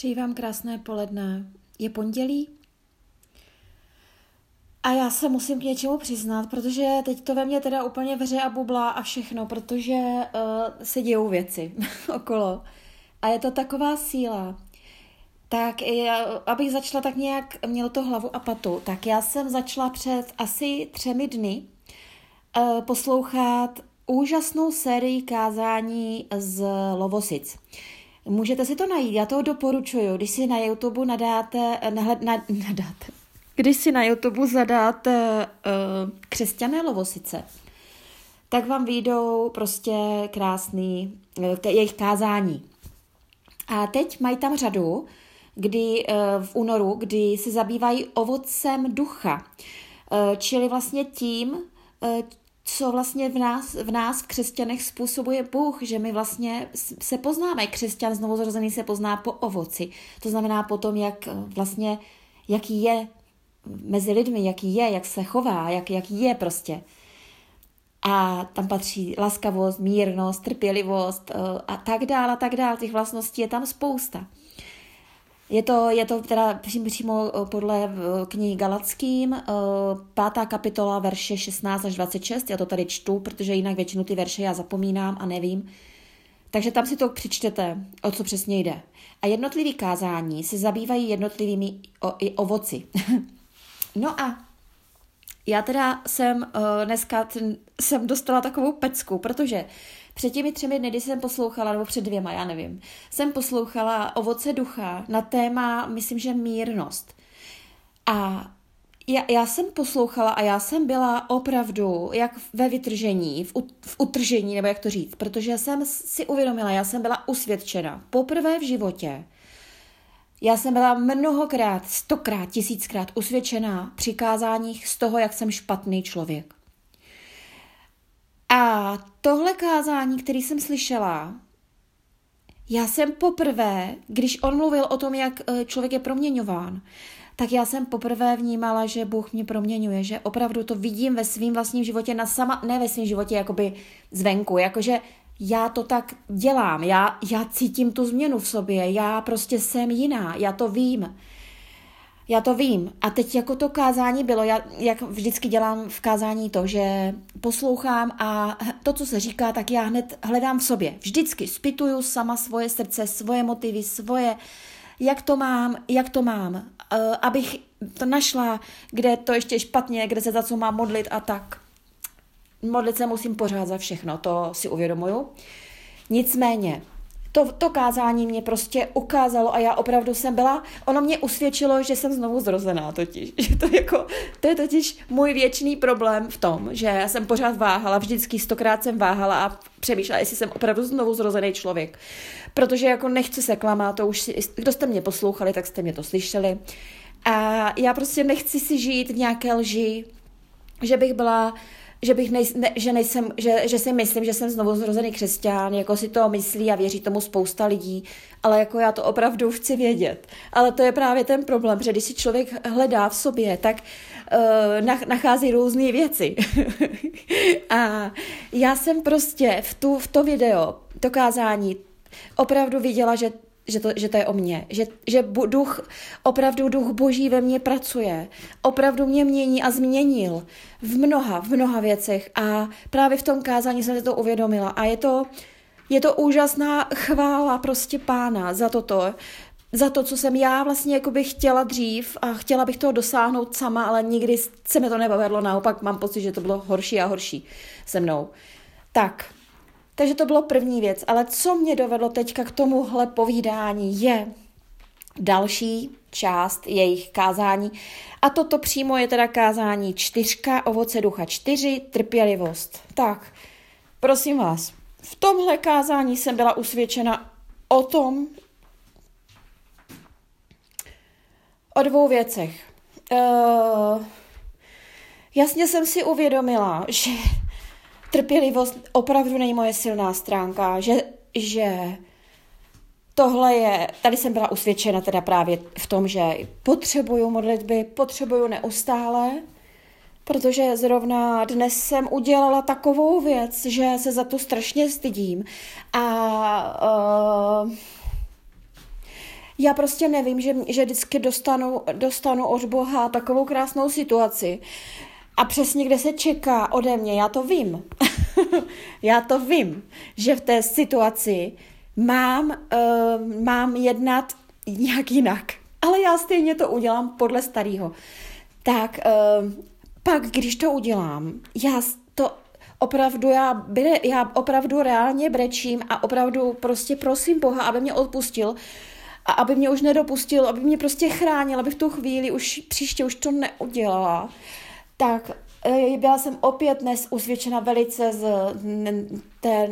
Přeji vám krásné poledne. Je pondělí? A já se musím k něčemu přiznat, protože teď to ve mně teda úplně vře a bublá a všechno, protože uh, se dějou věci okolo. A je to taková síla. Tak já, abych začala tak nějak, mělo to hlavu a patu, tak já jsem začala před asi třemi dny uh, poslouchat úžasnou sérii kázání z Lovosic. Můžete si to najít, já to doporučuju, když si na YouTube nadáte, nahled, na, nadáte, když si na YouTube zadáte uh, křesťané lovosice, tak vám vyjdou prostě krásný uh, jejich kázání. A teď mají tam řadu, kdy uh, v únoru, kdy se zabývají ovocem ducha, uh, čili vlastně tím, co vlastně v nás, v nás, v křesťanech, způsobuje Bůh, že my vlastně se poznáme. Křesťan znovuzrozený se pozná po ovoci. To znamená po tom, jak vlastně, jaký je mezi lidmi, jaký je, jak se chová, jak, jaký je prostě. A tam patří laskavost, mírnost, trpělivost eh, a tak dále, a tak dále. Těch vlastností je tam spousta. Je to, je to teda přímo, eh, podle eh, knihy Galackým, eh, pátá kapitola, verše 16 až 26, já to tady čtu, protože jinak většinu ty verše já zapomínám a nevím. Takže tam si to přečtete, o co přesně jde. A jednotlivý kázání se zabývají jednotlivými o, i ovoci. no a já teda jsem dneska jsem dostala takovou pecku, protože před těmi třemi dny, kdy jsem poslouchala, nebo před dvěma, já nevím, jsem poslouchala Ovoce ducha na téma, myslím, že mírnost. A já, já jsem poslouchala a já jsem byla opravdu jak ve vytržení, v, v utržení, nebo jak to říct, protože jsem si uvědomila, já jsem byla usvědčena poprvé v životě. Já jsem byla mnohokrát, stokrát, tisíckrát usvědčená při kázáních z toho, jak jsem špatný člověk. A tohle kázání, který jsem slyšela, já jsem poprvé, když on mluvil o tom, jak eh, člověk je proměňován, tak já jsem poprvé vnímala, že Bůh mě proměňuje, že opravdu to vidím ve svém vlastním životě, na sama, ne ve svém životě jakoby zvenku, jakože já to tak dělám, já, já cítím tu změnu v sobě, já prostě jsem jiná, já to vím. Já to vím. A teď jako to kázání bylo, já jak vždycky dělám v kázání to, že poslouchám a to, co se říká, tak já hned hledám v sobě. Vždycky spituju sama svoje srdce, svoje motivy, svoje, jak to mám, jak to mám, uh, abych to našla, kde to ještě je špatně, kde se za co mám modlit a tak. Modlit se musím pořád za všechno, to si uvědomuju. Nicméně, to, to kázání mě prostě ukázalo a já opravdu jsem byla, ono mě usvědčilo, že jsem znovu zrozená totiž. Že to, jako, to je totiž můj věčný problém v tom, že já jsem pořád váhala, vždycky stokrát jsem váhala a přemýšlela, jestli jsem opravdu znovu zrozený člověk. Protože jako nechci se klamat, to už si, kdo jste mě poslouchali, tak jste mě to slyšeli. A já prostě nechci si žít v nějaké lži, že bych byla že, bych nej, ne, že, nejsem, že, že si myslím, že jsem znovu zrozený křesťan, jako si to myslí a věří tomu spousta lidí, ale jako já to opravdu chci vědět. Ale to je právě ten problém, že když si člověk hledá v sobě, tak uh, nachází různé věci. a já jsem prostě v, tu, v to video, to kázání, opravdu viděla, že že to, že to je o mně, že, že duch, opravdu duch boží ve mně pracuje, opravdu mě mění a změnil v mnoha, v mnoha věcech. A právě v tom kázání jsem si to uvědomila. A je to, je to úžasná chvála prostě pána za toto, za to, co jsem já vlastně jakoby chtěla dřív a chtěla bych toho dosáhnout sama, ale nikdy se mi to nepovedlo, naopak mám pocit, že to bylo horší a horší se mnou. Tak, takže to bylo první věc. Ale co mě dovedlo teďka k tomuhle povídání je další část jejich kázání. A toto přímo je teda kázání čtyřka, ovoce ducha čtyři, trpělivost. Tak, prosím vás, v tomhle kázání jsem byla usvědčena o tom, o dvou věcech. Uh, jasně jsem si uvědomila, že trpělivost opravdu není moje silná stránka, že, že tohle je, tady jsem byla usvědčena teda právě v tom, že potřebuju modlitby, potřebuju neustále, protože zrovna dnes jsem udělala takovou věc, že se za to strašně stydím a uh, já prostě nevím, že, že vždycky dostanu, dostanu od Boha takovou krásnou situaci a přesně kde se čeká ode mě, já to vím. já to vím, že v té situaci mám, uh, mám jednat nějak jinak. Ale já stejně to udělám podle starého. Tak uh, pak, když to udělám, já to opravdu, já, já opravdu reálně brečím a opravdu prostě prosím Boha, aby mě odpustil a aby mě už nedopustil, aby mě prostě chránil, aby v tu chvíli už příště už to neudělala. Tak eh, byla jsem opět dnes usvědčena velice z té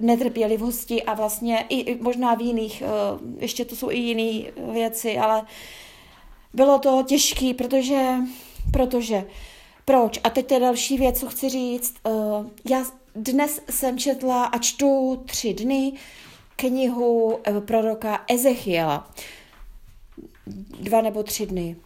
netrpělivosti a vlastně i možná v jiných, eh, ještě to jsou i jiné věci, ale bylo to těžké, protože, protože proč? A teď je další věc, co chci říct. Já dnes jsem četla a čtu tři dny knihu proroka Ezechiela. Dva nebo tři dny.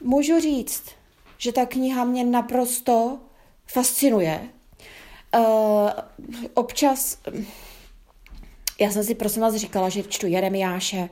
Můžu říct, že ta kniha mě naprosto fascinuje. Uh, občas, já jsem si prosím vás říkala, že čtu Jeremiáše,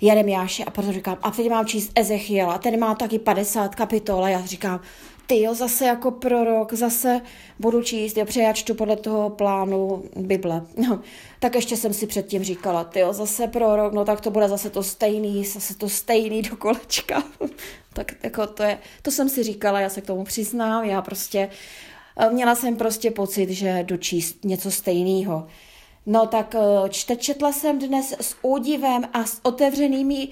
Jeremiáše a potom říkám, a teď mám číst Ezechiela, ten má taky 50 kapitol a já říkám, ty jo, zase jako prorok, zase budu číst, jo, já čtu podle toho plánu Bible. No, tak ještě jsem si předtím říkala, ty jo, zase prorok, no tak to bude zase to stejný, zase to stejný do kolečka. tak jako to je, to jsem si říkala, já se k tomu přiznám, já prostě, eh, měla jsem prostě pocit, že jdu číst něco stejného. No tak eh, čte, četla jsem dnes s údivem a s otevřenými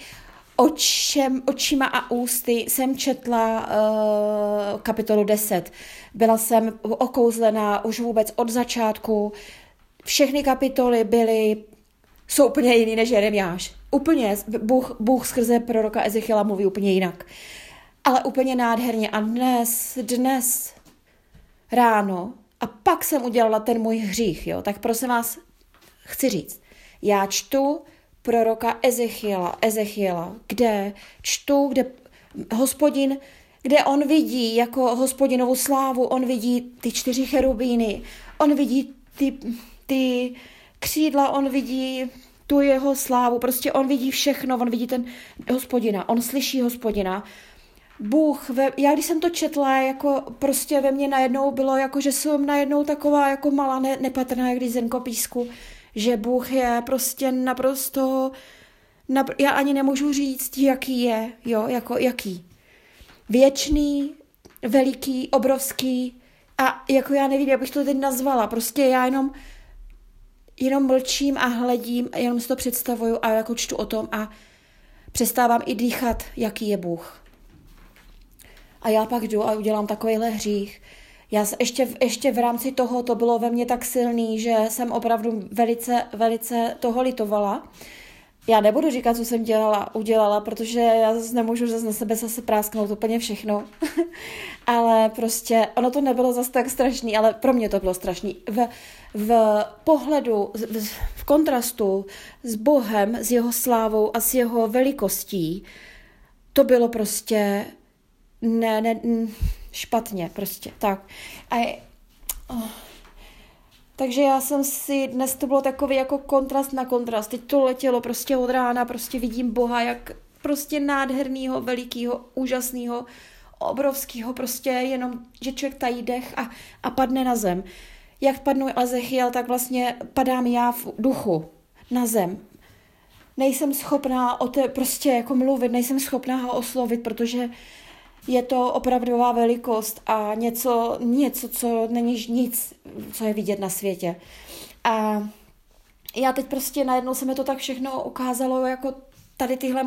očem, očima a ústy jsem četla uh, kapitolu 10. Byla jsem okouzlená už vůbec od začátku. Všechny kapitoly byly, jsou úplně jiný než Jeremiáš. Úplně, Bůh, Bůh skrze proroka Ezechiela mluví úplně jinak. Ale úplně nádherně. A dnes, dnes ráno, a pak jsem udělala ten můj hřích, jo, tak prosím vás, chci říct, já čtu proroka Ezechiela, Ezechiela, kde čtu, kde hospodin, kde on vidí jako hospodinovou slávu, on vidí ty čtyři cherubíny, on vidí ty, ty křídla, on vidí tu jeho slávu, prostě on vidí všechno, on vidí ten hospodina, on slyší hospodina. Bůh, ve, já když jsem to četla, jako prostě ve mně najednou bylo, jako že jsem najednou taková jako malá ne, nepatrná, jak když zrnko písku, že Bůh je prostě naprosto, napr- já ani nemůžu říct, jaký je, jo, jako jaký. Věčný, veliký, obrovský a jako já nevím, jak bych to teď nazvala, prostě já jenom jenom mlčím a hledím, jenom si to představuju a jako čtu o tom a přestávám i dýchat, jaký je Bůh. A já pak jdu a udělám takovýhle hřích, já ještě, ještě v rámci toho to bylo ve mně tak silný, že jsem opravdu velice, velice toho litovala. Já nebudu říkat, co jsem dělala, udělala, protože já zase nemůžu zase na sebe zase prásknout úplně všechno. ale prostě ono to nebylo zase tak strašný, ale pro mě to bylo strašný. V, v pohledu, v, v kontrastu s Bohem, s jeho slávou a s jeho velikostí, to bylo prostě ne, ne, špatně prostě, tak. A je, oh. Takže já jsem si, dnes to bylo takový jako kontrast na kontrast, teď to letělo prostě od rána, prostě vidím Boha, jak prostě nádhernýho, velikýho, úžasného, obrovského, prostě jenom, že člověk tají dech a, a padne na zem. Jak padnu Ezechiel, tak vlastně padám já v duchu na zem. Nejsem schopná o té prostě jako mluvit, nejsem schopná ho oslovit, protože je to opravdová velikost a něco, něco, co není nic, co je vidět na světě. A já teď prostě najednou se mi to tak všechno ukázalo, jako tady tyhle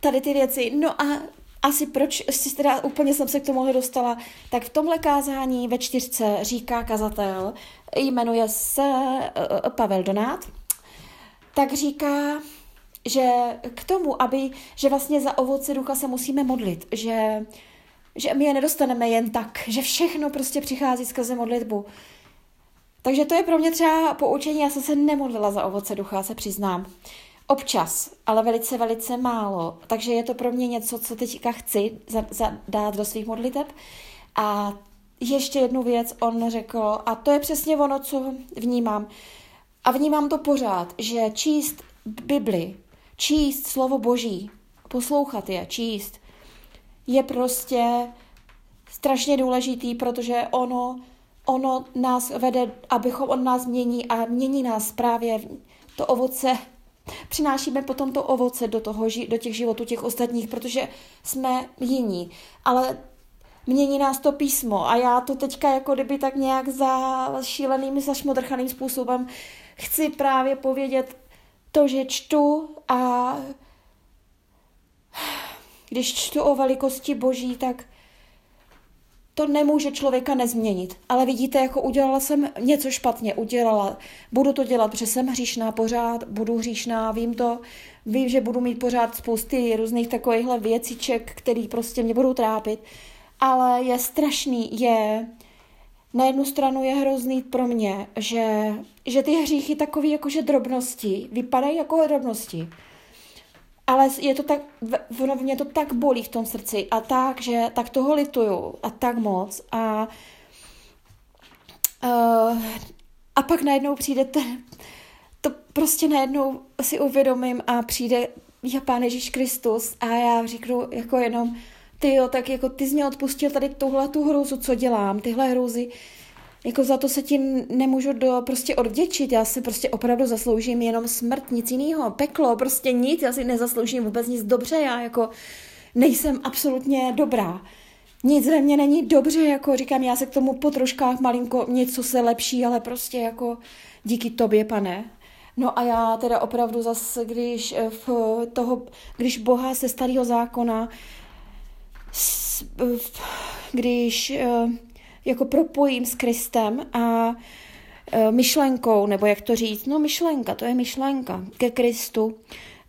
tady ty věci. No a asi proč si teda úplně jsem se k tomu dostala, tak v tomhle kázání ve čtyřce říká kazatel, jmenuje se uh, Pavel Donát, tak říká, že k tomu, aby, že vlastně za ovoce ducha se musíme modlit, že, že my je nedostaneme jen tak, že všechno prostě přichází skrze modlitbu. Takže to je pro mě třeba poučení, já jsem se nemodlila za ovoce ducha, se přiznám. Občas, ale velice, velice málo. Takže je to pro mě něco, co teďka chci za, za, dát do svých modliteb. A ještě jednu věc on řekl, a to je přesně ono, co vnímám. A vnímám to pořád, že číst Bibli, číst slovo Boží, poslouchat je, číst, je prostě strašně důležitý, protože ono, ono nás vede, abychom od nás mění a mění nás právě to ovoce Přinášíme potom to ovoce do, toho, do těch životů těch ostatních, protože jsme jiní. Ale mění nás to písmo a já to teďka jako kdyby tak nějak za šíleným, zašmodrchaným způsobem chci právě povědět to, že čtu a když čtu o velikosti Boží, tak to nemůže člověka nezměnit. Ale vidíte, jako udělala jsem něco špatně, udělala. Budu to dělat, protože jsem hříšná pořád, budu hříšná, vím to, vím, že budu mít pořád spousty různých takovýchhle věciček, který prostě mě budou trápit. Ale je strašný, je, na jednu stranu je hrozný pro mě, že, že ty hříchy takový jakože drobnosti, vypadají jako drobnosti. Ale je to tak, ono mě to tak bolí v tom srdci a tak, že tak toho lituju a tak moc a uh, a pak najednou přijde ten, to prostě najednou si uvědomím a přijde já Pán Ježíš Kristus a já říknu jako jenom ty jo, tak jako ty jsi mě odpustil tady tuhle tu hruzu, co dělám, tyhle hruzy, jako za to se ti nemůžu do, prostě odvděčit, já si prostě opravdu zasloužím jenom smrt, nic jiného, peklo, prostě nic, já si nezasloužím vůbec nic dobře, já jako nejsem absolutně dobrá. Nic ve mně není dobře, jako říkám, já se k tomu po troškách malinko něco se lepší, ale prostě jako díky tobě, pane. No a já teda opravdu zase, když v toho, když Boha se starého zákona, když eh, jako propojím s Kristem a e, myšlenkou, nebo jak to říct, no myšlenka, to je myšlenka ke Kristu.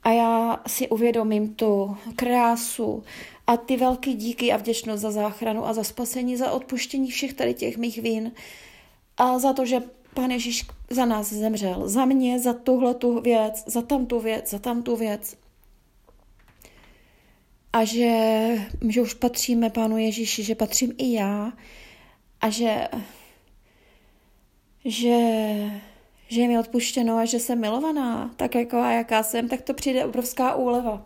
A já si uvědomím tu krásu a ty velký díky a vděčnost za záchranu a za spasení, za odpuštění všech tady těch mých vín a za to, že Pán Ježíš za nás zemřel, za mě, za tuhle tu věc, za tamtu věc, za tamtu věc. A že, že už patříme Pánu Ježíši, že patřím i já, a že, že, že je mi odpuštěno a že jsem milovaná, tak jako a jaká jsem, tak to přijde obrovská úleva.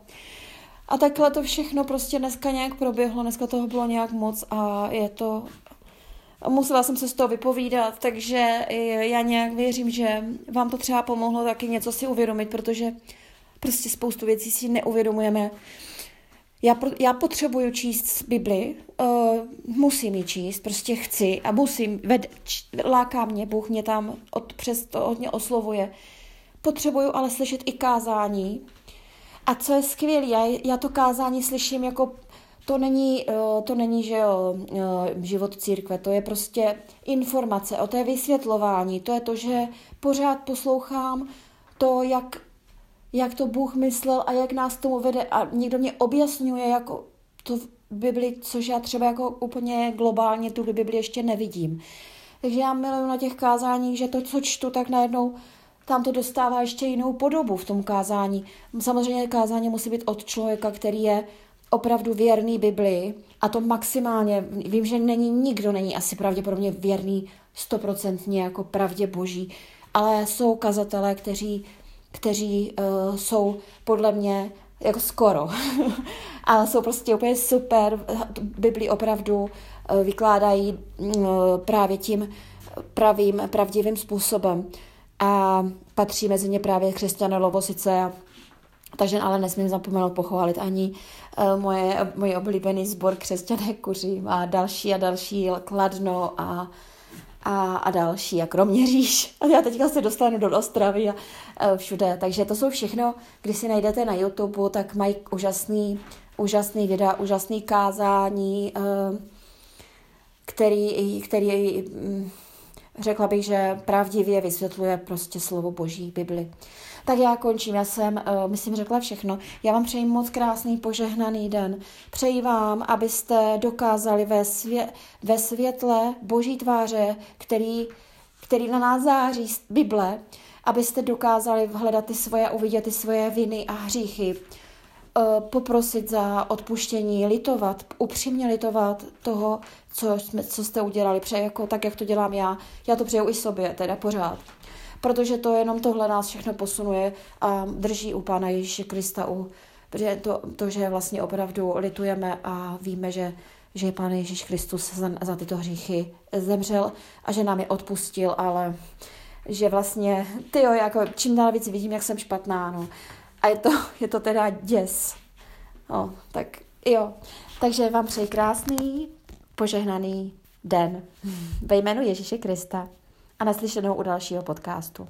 A takhle to všechno prostě dneska nějak proběhlo, dneska toho bylo nějak moc a je to musela jsem se z toho vypovídat, takže já nějak věřím, že vám to třeba pomohlo taky něco si uvědomit, protože prostě spoustu věcí si neuvědomujeme já, já potřebuju číst Bibli, uh, musím ji číst, prostě chci a musím, ved, č, láká mě, Bůh mě tam od, přes to hodně oslovuje. Potřebuju ale slyšet i kázání. A co je skvělé, já, já to kázání slyším jako, to není, uh, to není, že jo, uh, život církve, to je prostě informace, o té vysvětlování, to je to, že pořád poslouchám to, jak jak to Bůh myslel a jak nás tomu vede a někdo mě objasňuje jako to v Bibli, což já třeba jako úplně globálně tu Bibli ještě nevidím. Takže já miluju na těch kázáních, že to, co čtu, tak najednou tam to dostává ještě jinou podobu v tom kázání. Samozřejmě kázání musí být od člověka, který je opravdu věrný Bibli a to maximálně, vím, že není nikdo, není asi pravděpodobně věrný stoprocentně jako pravdě boží, ale jsou kazatelé, kteří kteří uh, jsou podle mě jako skoro, ale jsou prostě úplně super, Bibli opravdu uh, vykládají uh, právě tím pravým, pravdivým způsobem. A patří mezi ně právě křesťané Lovosice, takže ale nesmím zapomenout pochválit ani moje, moje oblíbený sbor křesťané kuří a další a další Kladno a a, a další, a Kroměříž. A já teďka se dostanu do Ostravy a, a všude. Takže to jsou všechno, když si najdete na YouTube, tak mají úžasný, úžasný videa, úžasný kázání, eh, který, který mm, řekla bych, že pravdivě vysvětluje prostě slovo Boží, Bibli. Tak já končím, já jsem, uh, myslím, řekla všechno. Já vám přeji moc krásný, požehnaný den. Přeji vám, abyste dokázali ve, svě- ve světle Boží tváře, který, který na nás září z Bible, abyste dokázali hledat ty svoje, uvidět ty svoje viny a hříchy, uh, poprosit za odpuštění, litovat, upřímně litovat toho, co, jsme, co jste udělali, přeji jako tak, jak to dělám já. Já to přeju i sobě, teda pořád protože to jenom tohle nás všechno posunuje a drží u Pána Ježíše Krista, u, protože to, to, že vlastně opravdu litujeme a víme, že, že Pán Ježíš Kristus za, za tyto hříchy zemřel a že nám je odpustil, ale že vlastně, ty jo, jako čím dál víc vidím, jak jsem špatná, no. A je to, je to teda děs. No, tak jo. Takže vám přeji krásný, požehnaný den ve jménu Ježíše Krista a naslyšenou u dalšího podcastu.